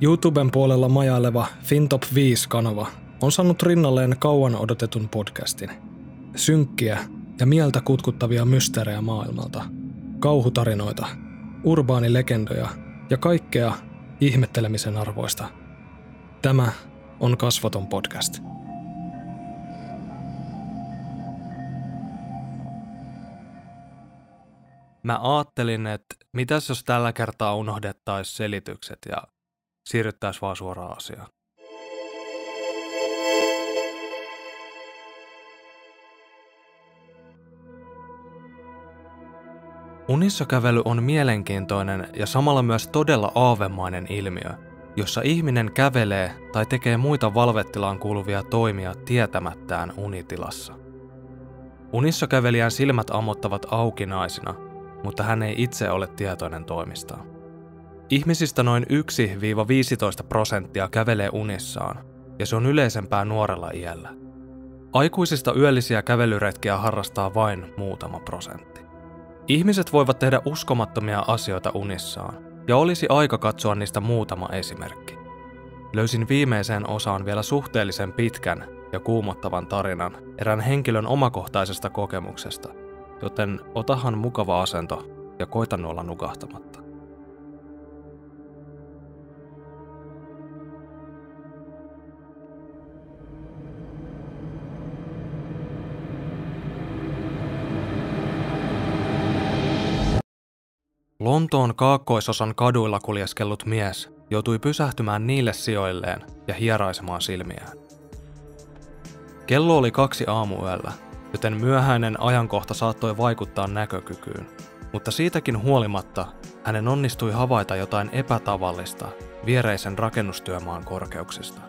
YouTuben puolella majaileva FinTop 5-kanava on saanut rinnalleen kauan odotetun podcastin. Synkkiä ja mieltä kutkuttavia mysteerejä maailmalta, kauhutarinoita, urbaanilegendoja ja kaikkea ihmettelemisen arvoista. Tämä on Kasvoton podcast. Mä ajattelin, että mitäs jos tällä kertaa unohdettaisiin selitykset ja siirryttäisiin vaan suoraan asiaan. Unissa kävely on mielenkiintoinen ja samalla myös todella aavemainen ilmiö, jossa ihminen kävelee tai tekee muita valvettilaan kuuluvia toimia tietämättään unitilassa. Unissa kävelijän silmät ammottavat aukinaisina, mutta hän ei itse ole tietoinen toimistaan. Ihmisistä noin 1-15 prosenttia kävelee unissaan, ja se on yleisempää nuorella iällä. Aikuisista yöllisiä kävelyretkiä harrastaa vain muutama prosentti. Ihmiset voivat tehdä uskomattomia asioita unissaan, ja olisi aika katsoa niistä muutama esimerkki. Löysin viimeiseen osaan vielä suhteellisen pitkän ja kuumottavan tarinan erään henkilön omakohtaisesta kokemuksesta, joten otahan mukava asento ja koita olla nukahtamatta. Lontoon kaakkoisosan kaduilla kuljeskellut mies joutui pysähtymään niille sijoilleen ja hieraisemaan silmiään. Kello oli kaksi aamuyöllä, joten myöhäinen ajankohta saattoi vaikuttaa näkökykyyn, mutta siitäkin huolimatta hänen onnistui havaita jotain epätavallista viereisen rakennustyömaan korkeuksista.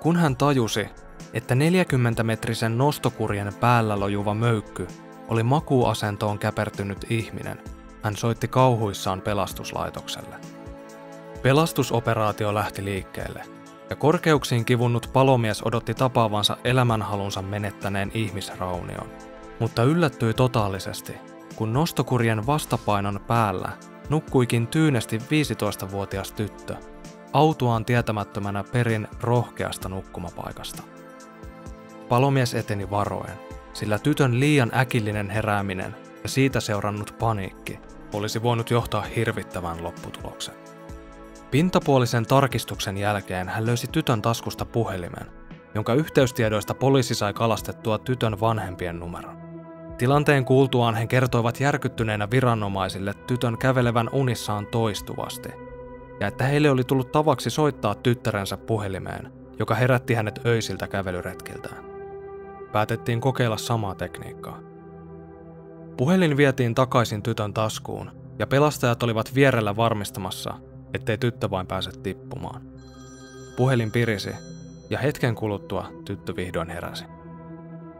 Kun hän tajusi, että 40-metrisen nostokurjen päällä lojuva möykky oli makuasentoon käpertynyt ihminen – hän soitti kauhuissaan pelastuslaitokselle. Pelastusoperaatio lähti liikkeelle, ja korkeuksiin kivunnut palomies odotti tapaavansa elämänhalunsa menettäneen ihmisraunion, mutta yllättyi totaalisesti, kun nostokurjen vastapainon päällä nukkuikin tyynesti 15-vuotias tyttö, autuaan tietämättömänä perin rohkeasta nukkumapaikasta. Palomies eteni varoen, sillä tytön liian äkillinen herääminen ja siitä seurannut paniikki olisi voinut johtaa hirvittävän lopputuloksen. Pintapuolisen tarkistuksen jälkeen hän löysi tytön taskusta puhelimen, jonka yhteystiedoista poliisi sai kalastettua tytön vanhempien numeron. Tilanteen kuultuaan he kertoivat järkyttyneenä viranomaisille tytön kävelevän unissaan toistuvasti, ja että heille oli tullut tavaksi soittaa tyttärensä puhelimeen, joka herätti hänet öisiltä kävelyretkiltään. Päätettiin kokeilla samaa tekniikkaa. Puhelin vietiin takaisin tytön taskuun, ja pelastajat olivat vierellä varmistamassa, ettei tyttö vain pääse tippumaan. Puhelin pirisi, ja hetken kuluttua tyttö vihdoin heräsi.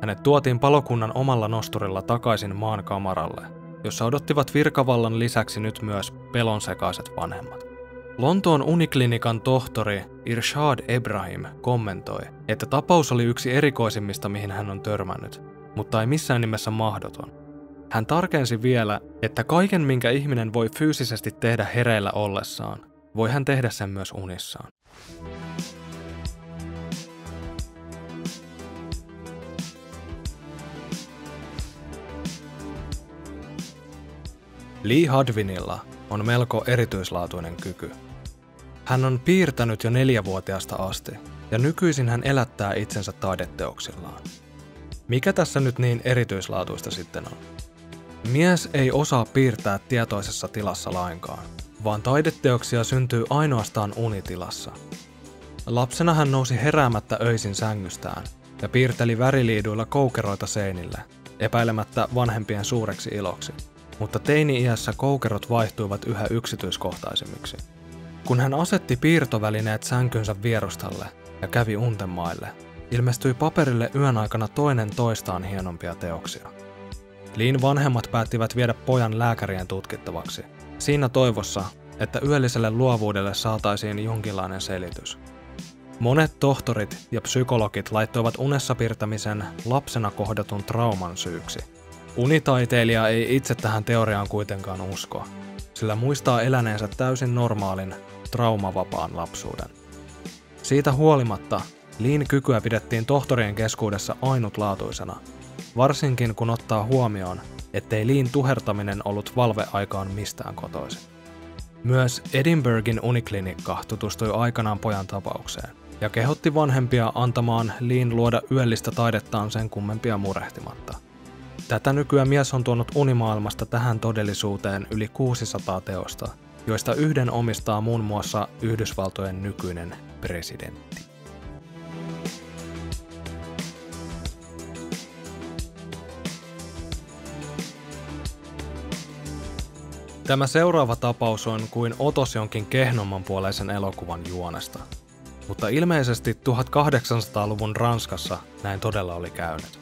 Hänet tuotiin palokunnan omalla nosturilla takaisin maan kamaralle, jossa odottivat virkavallan lisäksi nyt myös pelonsekaiset vanhemmat. Lontoon uniklinikan tohtori Irshad Ebrahim kommentoi, että tapaus oli yksi erikoisimmista, mihin hän on törmännyt, mutta ei missään nimessä mahdoton. Hän tarkensi vielä, että kaiken minkä ihminen voi fyysisesti tehdä hereillä ollessaan, voi hän tehdä sen myös unissaan. Lee Hadvinilla on melko erityislaatuinen kyky. Hän on piirtänyt jo neljävuotiaasta asti, ja nykyisin hän elättää itsensä taideteoksillaan. Mikä tässä nyt niin erityislaatuista sitten on? Mies ei osaa piirtää tietoisessa tilassa lainkaan, vaan taideteoksia syntyy ainoastaan unitilassa. Lapsena hän nousi heräämättä öisin sängystään ja piirteli väriliiduilla koukeroita seinille, epäilemättä vanhempien suureksi iloksi. Mutta teini-iässä koukerot vaihtuivat yhä yksityiskohtaisemmiksi. Kun hän asetti piirtovälineet sänkynsä vierustalle ja kävi untemaille, ilmestyi paperille yön aikana toinen toistaan hienompia teoksia. Liin vanhemmat päättivät viedä pojan lääkärien tutkittavaksi, siinä toivossa, että yölliselle luovuudelle saataisiin jonkinlainen selitys. Monet tohtorit ja psykologit laittoivat unessa piirtämisen lapsena kohdatun trauman syyksi. Unitaiteilija ei itse tähän teoriaan kuitenkaan usko, sillä muistaa eläneensä täysin normaalin traumavapaan lapsuuden. Siitä huolimatta Liin kykyä pidettiin tohtorien keskuudessa ainutlaatuisena, varsinkin kun ottaa huomioon, ettei Liin tuhertaminen ollut valveaikaan mistään kotoisin. Myös Edinburghin uniklinikka tutustui aikanaan pojan tapaukseen ja kehotti vanhempia antamaan Liin luoda yöllistä taidettaan sen kummempia murehtimatta. Tätä nykyään mies on tuonut unimaailmasta tähän todellisuuteen yli 600 teosta, joista yhden omistaa muun muassa Yhdysvaltojen nykyinen presidentti. Tämä seuraava tapaus on kuin otos jonkin kehnomman puoleisen elokuvan juonesta. Mutta ilmeisesti 1800-luvun Ranskassa näin todella oli käynyt.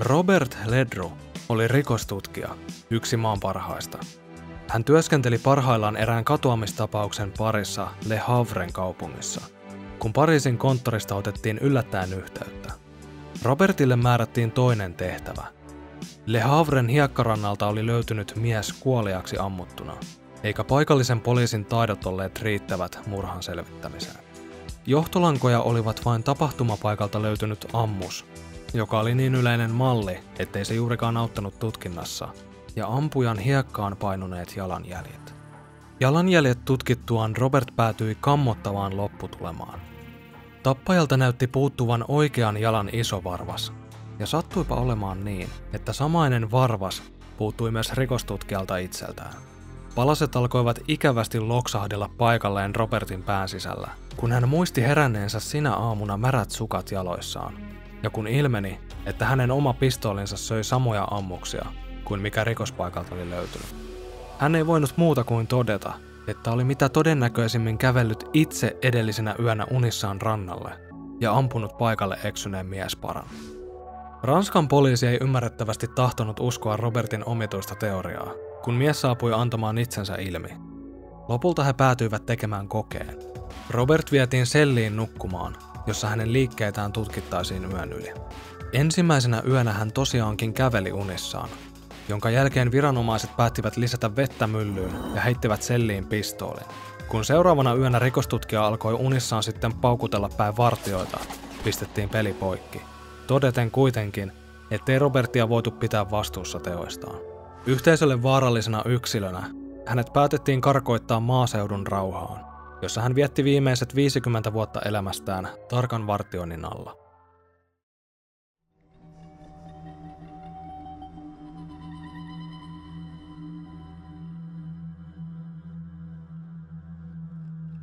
Robert Ledru oli rikostutkija, yksi maan parhaista. Hän työskenteli parhaillaan erään katoamistapauksen parissa Le Havren kaupungissa, kun Pariisin konttorista otettiin yllättäen yhteyttä. Robertille määrättiin toinen tehtävä – Le Havren hiekkarannalta oli löytynyt mies kuoliaksi ammuttuna, eikä paikallisen poliisin taidot olleet riittävät murhan selvittämiseen. Johtolankoja olivat vain tapahtumapaikalta löytynyt ammus, joka oli niin yleinen malli, ettei se juurikaan auttanut tutkinnassa, ja ampujan hiekkaan painuneet jalanjäljet. Jalanjäljet tutkittuaan Robert päätyi kammottavaan lopputulemaan. Tappajalta näytti puuttuvan oikean jalan iso varvas, ja sattuipa olemaan niin, että samainen varvas puuttui myös rikostutkijalta itseltään. Palaset alkoivat ikävästi loksahdella paikalleen Robertin pään sisällä, kun hän muisti heränneensä sinä aamuna märät sukat jaloissaan, ja kun ilmeni, että hänen oma pistoolinsa söi samoja ammuksia kuin mikä rikospaikalta oli löytynyt. Hän ei voinut muuta kuin todeta, että oli mitä todennäköisimmin kävellyt itse edellisenä yönä unissaan rannalle ja ampunut paikalle eksyneen miesparan. Ranskan poliisi ei ymmärrettävästi tahtonut uskoa Robertin omituista teoriaa, kun mies saapui antamaan itsensä ilmi. Lopulta he päätyivät tekemään kokeen. Robert vietiin selliin nukkumaan, jossa hänen liikkeitään tutkittaisiin yön yli. Ensimmäisenä yönä hän tosiaankin käveli unissaan, jonka jälkeen viranomaiset päättivät lisätä vettä myllyyn ja heittivät selliin pistoolin. Kun seuraavana yönä rikostutkija alkoi unissaan sitten paukutella päin vartioita, pistettiin peli poikki – todeten kuitenkin, ettei Robertia voitu pitää vastuussa teoistaan. Yhteisölle vaarallisena yksilönä hänet päätettiin karkoittaa maaseudun rauhaan, jossa hän vietti viimeiset 50 vuotta elämästään tarkan vartioinnin alla.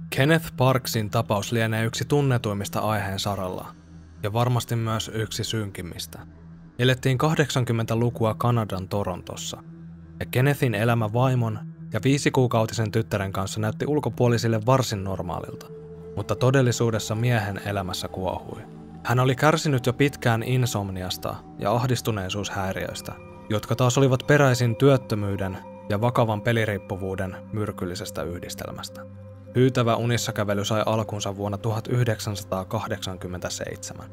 Kenneth Parksin tapaus lienee yksi tunnetuimmista aiheen saralla – ja varmasti myös yksi synkimmistä. Elettiin 80-lukua Kanadan Torontossa, ja Kennethin elämä vaimon ja viisikuukautisen tyttären kanssa näytti ulkopuolisille varsin normaalilta, mutta todellisuudessa miehen elämässä kuohui. Hän oli kärsinyt jo pitkään insomniasta ja ahdistuneisuushäiriöistä, jotka taas olivat peräisin työttömyyden ja vakavan peliriippuvuuden myrkyllisestä yhdistelmästä. Hyytävä unissakävely sai alkunsa vuonna 1987.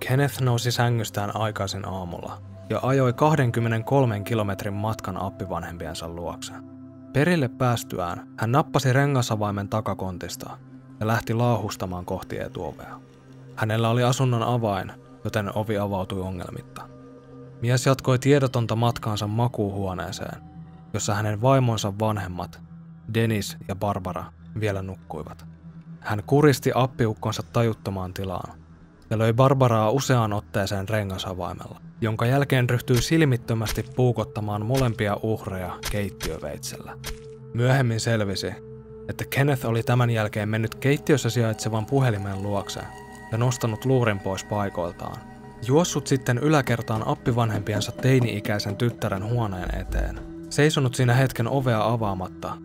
Kenneth nousi sängystään aikaisin aamulla ja ajoi 23 kilometrin matkan appivanhempiensa luokse. Perille päästyään hän nappasi rengasavaimen takakontista ja lähti laahustamaan kohti etuovea. Hänellä oli asunnon avain, joten ovi avautui ongelmitta. Mies jatkoi tiedotonta matkaansa makuuhuoneeseen, jossa hänen vaimonsa vanhemmat, Dennis ja Barbara, vielä nukkuivat. Hän kuristi appiukkonsa tajuttomaan tilaan ja löi Barbaraa useaan otteeseen rengasavaimella, jonka jälkeen ryhtyi silmittömästi puukottamaan molempia uhreja keittiöveitsellä. Myöhemmin selvisi, että Kenneth oli tämän jälkeen mennyt keittiössä sijaitsevan puhelimen luokse ja nostanut luurin pois paikoiltaan. Juossut sitten yläkertaan appivanhempiensa teini-ikäisen tyttären huoneen eteen. Seisonut siinä hetken ovea avaamatta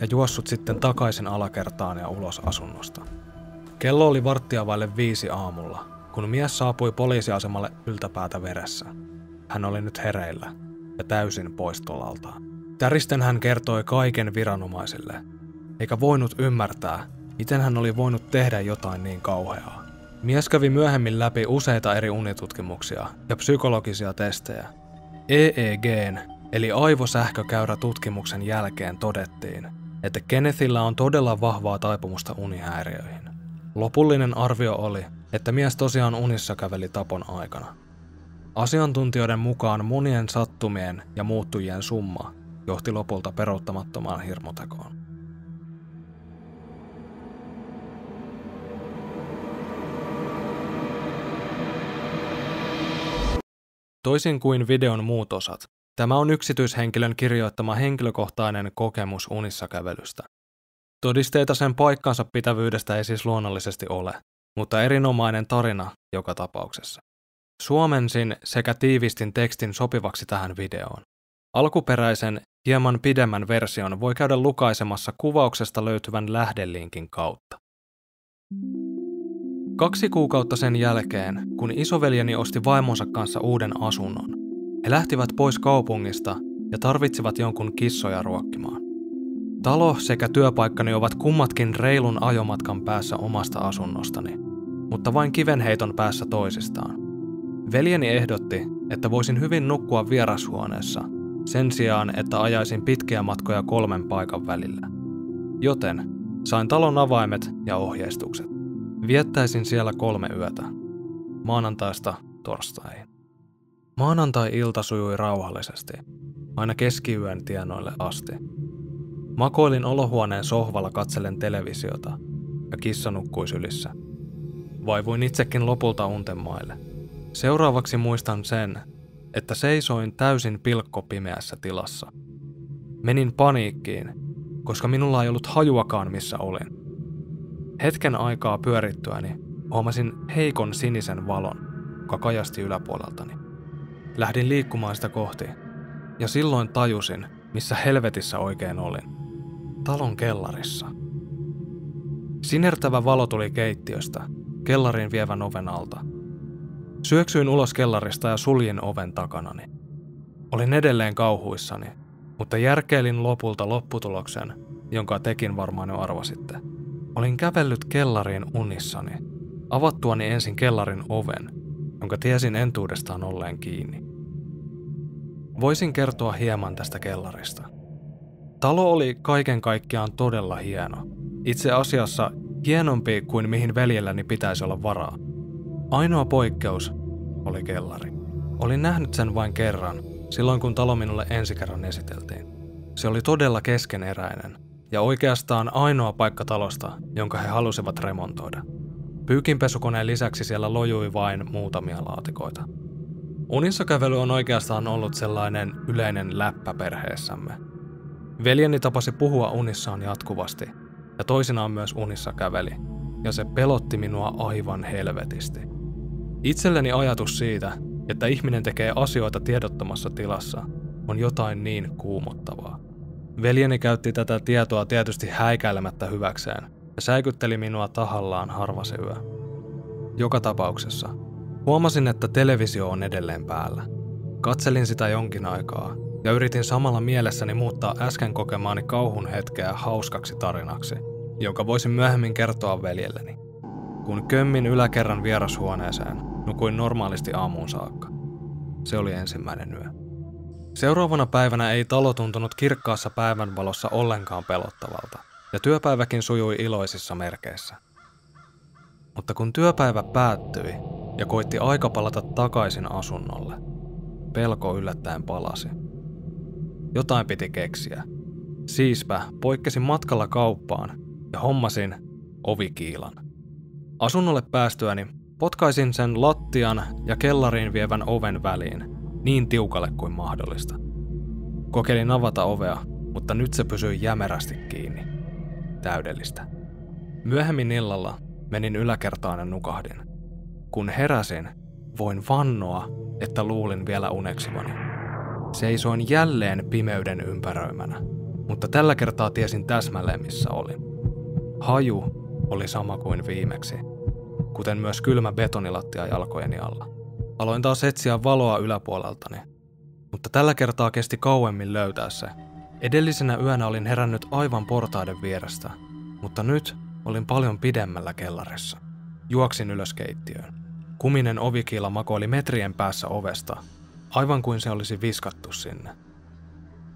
ja juossut sitten takaisin alakertaan ja ulos asunnosta. Kello oli varttia vaille viisi aamulla, kun mies saapui poliisiasemalle yltäpäätä veressä. Hän oli nyt hereillä ja täysin poistolaltaan. Täristen hän kertoi kaiken viranomaisille, eikä voinut ymmärtää, miten hän oli voinut tehdä jotain niin kauheaa. Mies kävi myöhemmin läpi useita eri unitutkimuksia ja psykologisia testejä. EEGn eli aivosähkökäyrä tutkimuksen jälkeen todettiin, että Kennethillä on todella vahvaa taipumusta unihäiriöihin. Lopullinen arvio oli, että mies tosiaan unissa käveli tapon aikana. Asiantuntijoiden mukaan monien sattumien ja muuttujien summa johti lopulta peruuttamattomaan hirmutekoon. Toisin kuin videon muut osat, tämä on yksityishenkilön kirjoittama henkilökohtainen kokemus unissa kävelystä. Todisteita sen paikkansa pitävyydestä ei siis luonnollisesti ole, mutta erinomainen tarina joka tapauksessa. Suomensin sekä tiivistin tekstin sopivaksi tähän videoon. Alkuperäisen, hieman pidemmän version voi käydä lukaisemassa kuvauksesta löytyvän lähdelinkin kautta. Kaksi kuukautta sen jälkeen, kun isoveljeni osti vaimonsa kanssa uuden asunnon, he lähtivät pois kaupungista ja tarvitsivat jonkun kissoja ruokkimaan. Talo sekä työpaikkani ovat kummatkin reilun ajomatkan päässä omasta asunnostani, mutta vain kivenheiton päässä toisistaan. Veljeni ehdotti, että voisin hyvin nukkua vierashuoneessa, sen sijaan, että ajaisin pitkiä matkoja kolmen paikan välillä. Joten sain talon avaimet ja ohjeistukset. Viettäisin siellä kolme yötä, maanantaista torstaihin. Maanantai-ilta sujui rauhallisesti, aina keskiyön tienoille asti. Makoilin olohuoneen sohvalla katsellen televisiota ja kissa nukkui sylissä. Vaivuin itsekin lopulta untemaille. Seuraavaksi muistan sen, että seisoin täysin pilkkopimeässä tilassa. Menin paniikkiin, koska minulla ei ollut hajuakaan missä olin. Hetken aikaa pyörittyäni huomasin heikon sinisen valon, joka kajasti yläpuoleltani. Lähdin liikkumaan sitä kohti, ja silloin tajusin, missä helvetissä oikein olin. Talon kellarissa. Sinertävä valo tuli keittiöstä, kellarin vievän oven alta. Syöksyin ulos kellarista ja suljin oven takanani. Olin edelleen kauhuissani, mutta järkeilin lopulta lopputuloksen, jonka tekin varmaan jo arvasitte. Olin kävellyt kellariin unissani, avattuani ensin kellarin oven, jonka tiesin entuudestaan olleen kiinni. Voisin kertoa hieman tästä kellarista. Talo oli kaiken kaikkiaan todella hieno. Itse asiassa hienompi kuin mihin veljelläni pitäisi olla varaa. Ainoa poikkeus oli kellari. Olin nähnyt sen vain kerran, silloin kun talo minulle ensi kerran esiteltiin. Se oli todella keskeneräinen ja oikeastaan ainoa paikka talosta, jonka he halusivat remontoida. Pyykinpesukoneen lisäksi siellä lojui vain muutamia laatikoita. Unissa kävely on oikeastaan ollut sellainen yleinen läppä perheessämme. Veljeni tapasi puhua unissaan jatkuvasti, ja toisinaan myös unissa käveli, ja se pelotti minua aivan helvetisti. Itselleni ajatus siitä, että ihminen tekee asioita tiedottomassa tilassa, on jotain niin kuumottavaa. Veljeni käytti tätä tietoa tietysti häikäilemättä hyväkseen ja säikytteli minua tahallaan harva se yö. Joka tapauksessa huomasin, että televisio on edelleen päällä. Katselin sitä jonkin aikaa ja yritin samalla mielessäni muuttaa äsken kokemaani kauhun hetkeä hauskaksi tarinaksi, jonka voisin myöhemmin kertoa veljelleni. Kun kömmin yläkerran vierashuoneeseen, nukuin normaalisti aamuun saakka. Se oli ensimmäinen yö. Seuraavana päivänä ei talo tuntunut kirkkaassa päivänvalossa ollenkaan pelottavalta, ja työpäiväkin sujui iloisissa merkeissä. Mutta kun työpäivä päättyi ja koitti aika palata takaisin asunnolle, pelko yllättäen palasi. Jotain piti keksiä. Siispä poikkesin matkalla kauppaan ja hommasin ovikiilan. Asunnolle päästyäni potkaisin sen lattian ja kellariin vievän oven väliin niin tiukalle kuin mahdollista. Kokeilin avata ovea, mutta nyt se pysyi jämerästi kiinni. Täydellistä. Myöhemmin illalla menin yläkertaan ja nukahdin. Kun heräsin, voin vannoa, että luulin vielä uneksivani. Seisoin jälleen pimeyden ympäröimänä, mutta tällä kertaa tiesin täsmälleen missä olin. Haju oli sama kuin viimeksi, kuten myös kylmä betonilattia jalkojeni alla. Aloin taas etsiä valoa yläpuoleltani, mutta tällä kertaa kesti kauemmin löytää se. Edellisenä yönä olin herännyt aivan portaiden vierestä, mutta nyt olin paljon pidemmällä kellarissa. Juoksin ylös keittiöön. Kuminen ovikiila makoili metrien päässä ovesta, aivan kuin se olisi viskattu sinne.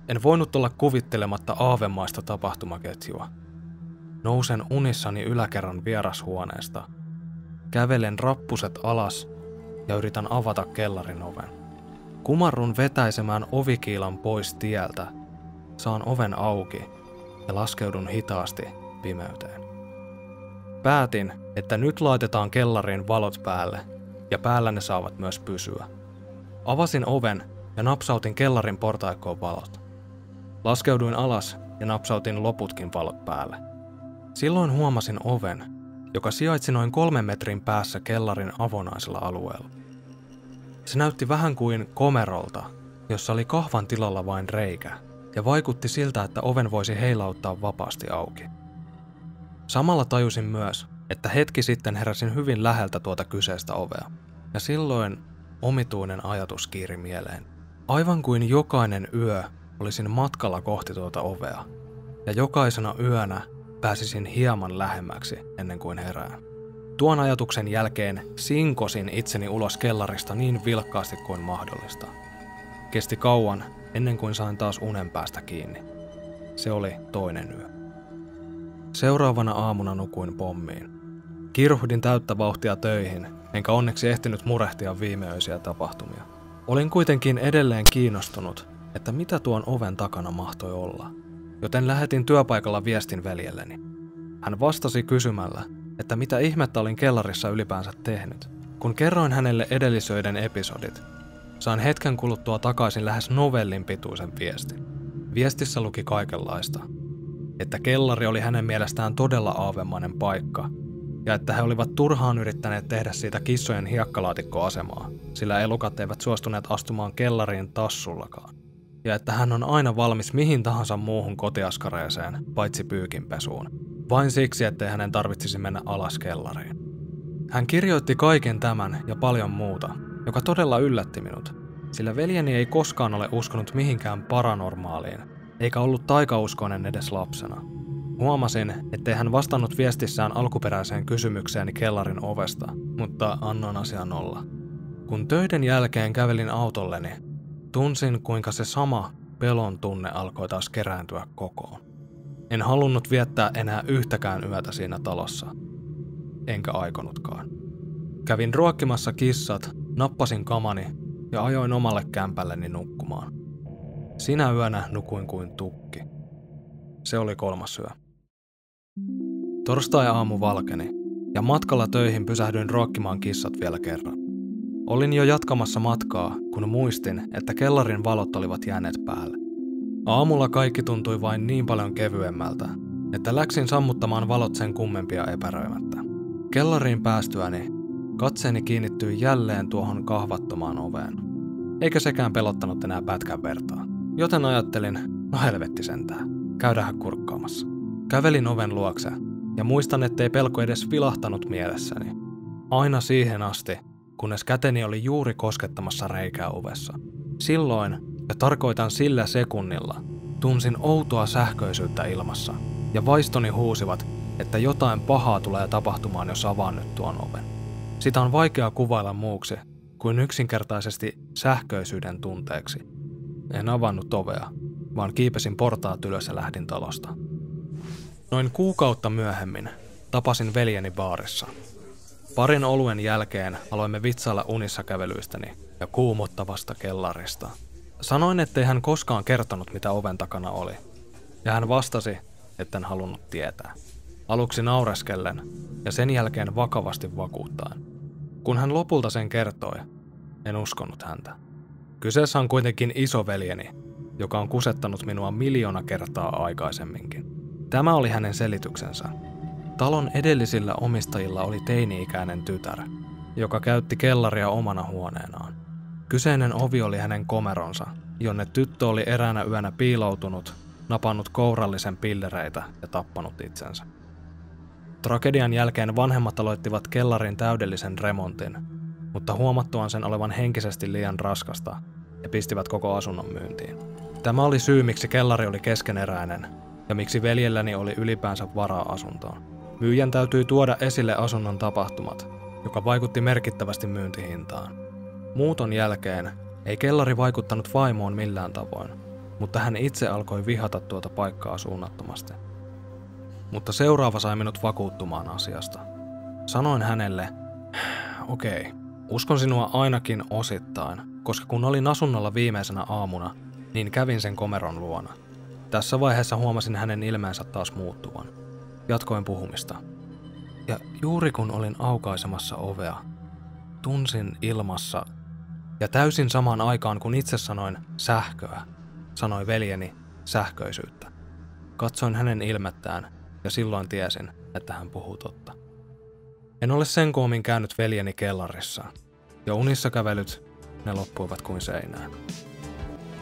En voinut olla kuvittelematta aavemaista tapahtumaketjua. Nousen unissani yläkerran vierashuoneesta. Kävelen rappuset alas ja yritän avata kellarin oven. Kumarrun vetäisemään ovikiilan pois tieltä. Saan oven auki ja laskeudun hitaasti pimeyteen. Päätin, että nyt laitetaan kellarin valot päälle ja päällä ne saavat myös pysyä. Avasin oven ja napsautin kellarin portaikkoon valot. Laskeuduin alas ja napsautin loputkin valot päälle. Silloin huomasin oven, joka sijaitsi noin kolmen metrin päässä kellarin avonaisella alueella. Se näytti vähän kuin komerolta, jossa oli kahvan tilalla vain reikä, ja vaikutti siltä, että oven voisi heilauttaa vapaasti auki. Samalla tajusin myös, että hetki sitten heräsin hyvin läheltä tuota kyseistä ovea, ja silloin omituinen ajatus kiiri mieleen. Aivan kuin jokainen yö olisin matkalla kohti tuota ovea, ja jokaisena yönä pääsisin hieman lähemmäksi ennen kuin herään. Tuon ajatuksen jälkeen sinkosin itseni ulos kellarista niin vilkkaasti kuin mahdollista. Kesti kauan ennen kuin sain taas unen päästä kiinni. Se oli toinen yö. Seuraavana aamuna nukuin pommiin. Kirhuhdin täyttä vauhtia töihin, enkä onneksi ehtinyt murehtia viimeöisiä tapahtumia. Olin kuitenkin edelleen kiinnostunut, että mitä tuon oven takana mahtoi olla, joten lähetin työpaikalla viestin veljelleni. Hän vastasi kysymällä, että mitä ihmettä olin kellarissa ylipäänsä tehnyt. Kun kerroin hänelle edellisöiden episodit, sain hetken kuluttua takaisin lähes novellin pituisen viestin. Viestissä luki kaikenlaista. Että kellari oli hänen mielestään todella aavemainen paikka, ja että he olivat turhaan yrittäneet tehdä siitä kissojen hiekkalaatikkoasemaa, sillä elukat eivät suostuneet astumaan kellariin tassullakaan. Ja että hän on aina valmis mihin tahansa muuhun kotiaskareeseen, paitsi pyykinpesuun, vain siksi, ettei hänen tarvitsisi mennä alas kellariin. Hän kirjoitti kaiken tämän ja paljon muuta, joka todella yllätti minut, sillä veljeni ei koskaan ole uskonut mihinkään paranormaaliin, eikä ollut taikauskoinen edes lapsena. Huomasin, ettei hän vastannut viestissään alkuperäiseen kysymykseeni kellarin ovesta, mutta annoin asian olla. Kun töiden jälkeen kävelin autolleni, tunsin kuinka se sama pelon tunne alkoi taas kerääntyä kokoon. En halunnut viettää enää yhtäkään yötä siinä talossa. Enkä aikonutkaan. Kävin ruokkimassa kissat, nappasin kamani ja ajoin omalle kämpälleni nukkumaan. Sinä yönä nukuin kuin tukki. Se oli kolmas yö. Torstai-aamu valkeni ja matkalla töihin pysähdyin ruokkimaan kissat vielä kerran. Olin jo jatkamassa matkaa, kun muistin, että kellarin valot olivat jääneet päälle. Aamulla kaikki tuntui vain niin paljon kevyemmältä, että läksin sammuttamaan valot sen kummempia epäröimättä. Kellariin päästyäni katseeni kiinnittyi jälleen tuohon kahvattomaan oveen. Eikä sekään pelottanut enää pätkän vertaa. Joten ajattelin, no helvetti sentään, käydään kurkkaamassa. Kävelin oven luokse ja muistan, ettei pelko edes vilahtanut mielessäni. Aina siihen asti, kunnes käteni oli juuri koskettamassa reikää ovessa. Silloin, ja tarkoitan sillä sekunnilla, tunsin outoa sähköisyyttä ilmassa, ja vaistoni huusivat, että jotain pahaa tulee tapahtumaan, jos avaan nyt tuon oven. Sitä on vaikea kuvailla muuksi kuin yksinkertaisesti sähköisyyden tunteeksi. En avannut ovea, vaan kiipesin portaat ylös ja lähdin talosta. Noin kuukautta myöhemmin tapasin veljeni baarissa. Parin oluen jälkeen aloimme vitsailla unissa kävelyistäni ja kuumottavasta kellarista. Sanoin, ettei hän koskaan kertonut, mitä oven takana oli. Ja hän vastasi, etten halunnut tietää. Aluksi naureskellen ja sen jälkeen vakavasti vakuuttaen. Kun hän lopulta sen kertoi, en uskonut häntä. Kyseessä on kuitenkin isoveljeni, joka on kusettanut minua miljoona kertaa aikaisemminkin. Tämä oli hänen selityksensä. Talon edellisillä omistajilla oli teini-ikäinen tytär, joka käytti kellaria omana huoneenaan. Kyseinen ovi oli hänen komeronsa, jonne tyttö oli eräänä yönä piiloutunut, napannut kourallisen pillereitä ja tappanut itsensä. Tragedian jälkeen vanhemmat aloittivat kellarin täydellisen remontin, mutta huomattuaan sen olevan henkisesti liian raskasta, he pistivät koko asunnon myyntiin. Tämä oli syy, miksi kellari oli keskeneräinen ja miksi veljelläni oli ylipäänsä varaa asuntoon. Myyjän täytyi tuoda esille asunnon tapahtumat, joka vaikutti merkittävästi myyntihintaan. Muuton jälkeen ei kellari vaikuttanut vaimoon millään tavoin, mutta hän itse alkoi vihata tuota paikkaa suunnattomasti. Mutta seuraava sai minut vakuuttumaan asiasta. Sanoin hänelle, okei, okay, uskon sinua ainakin osittain, koska kun olin asunnolla viimeisenä aamuna, niin kävin sen komeron luona. Tässä vaiheessa huomasin hänen ilmeensä taas muuttuvan. Jatkoin puhumista. Ja juuri kun olin aukaisemassa ovea, tunsin ilmassa ja täysin samaan aikaan kun itse sanoin sähköä, sanoi veljeni sähköisyyttä. Katsoin hänen ilmettään ja silloin tiesin, että hän puhuu totta. En ole sen koomin käynyt veljeni kellarissa, ja unissa kävelyt ne loppuivat kuin seinään.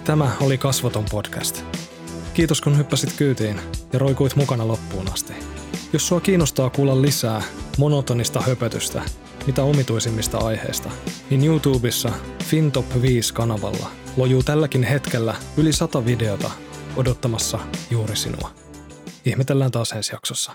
Tämä oli Kasvoton podcast. Kiitos kun hyppäsit kyytiin ja roikuit mukana loppuun asti. Jos sua kiinnostaa kuulla lisää monotonista höpötystä, mitä omituisimmista aiheista, niin YouTubessa FinTop 5-kanavalla lojuu tälläkin hetkellä yli sata videota odottamassa juuri sinua. Ihmetellään taas ensi jaksossa.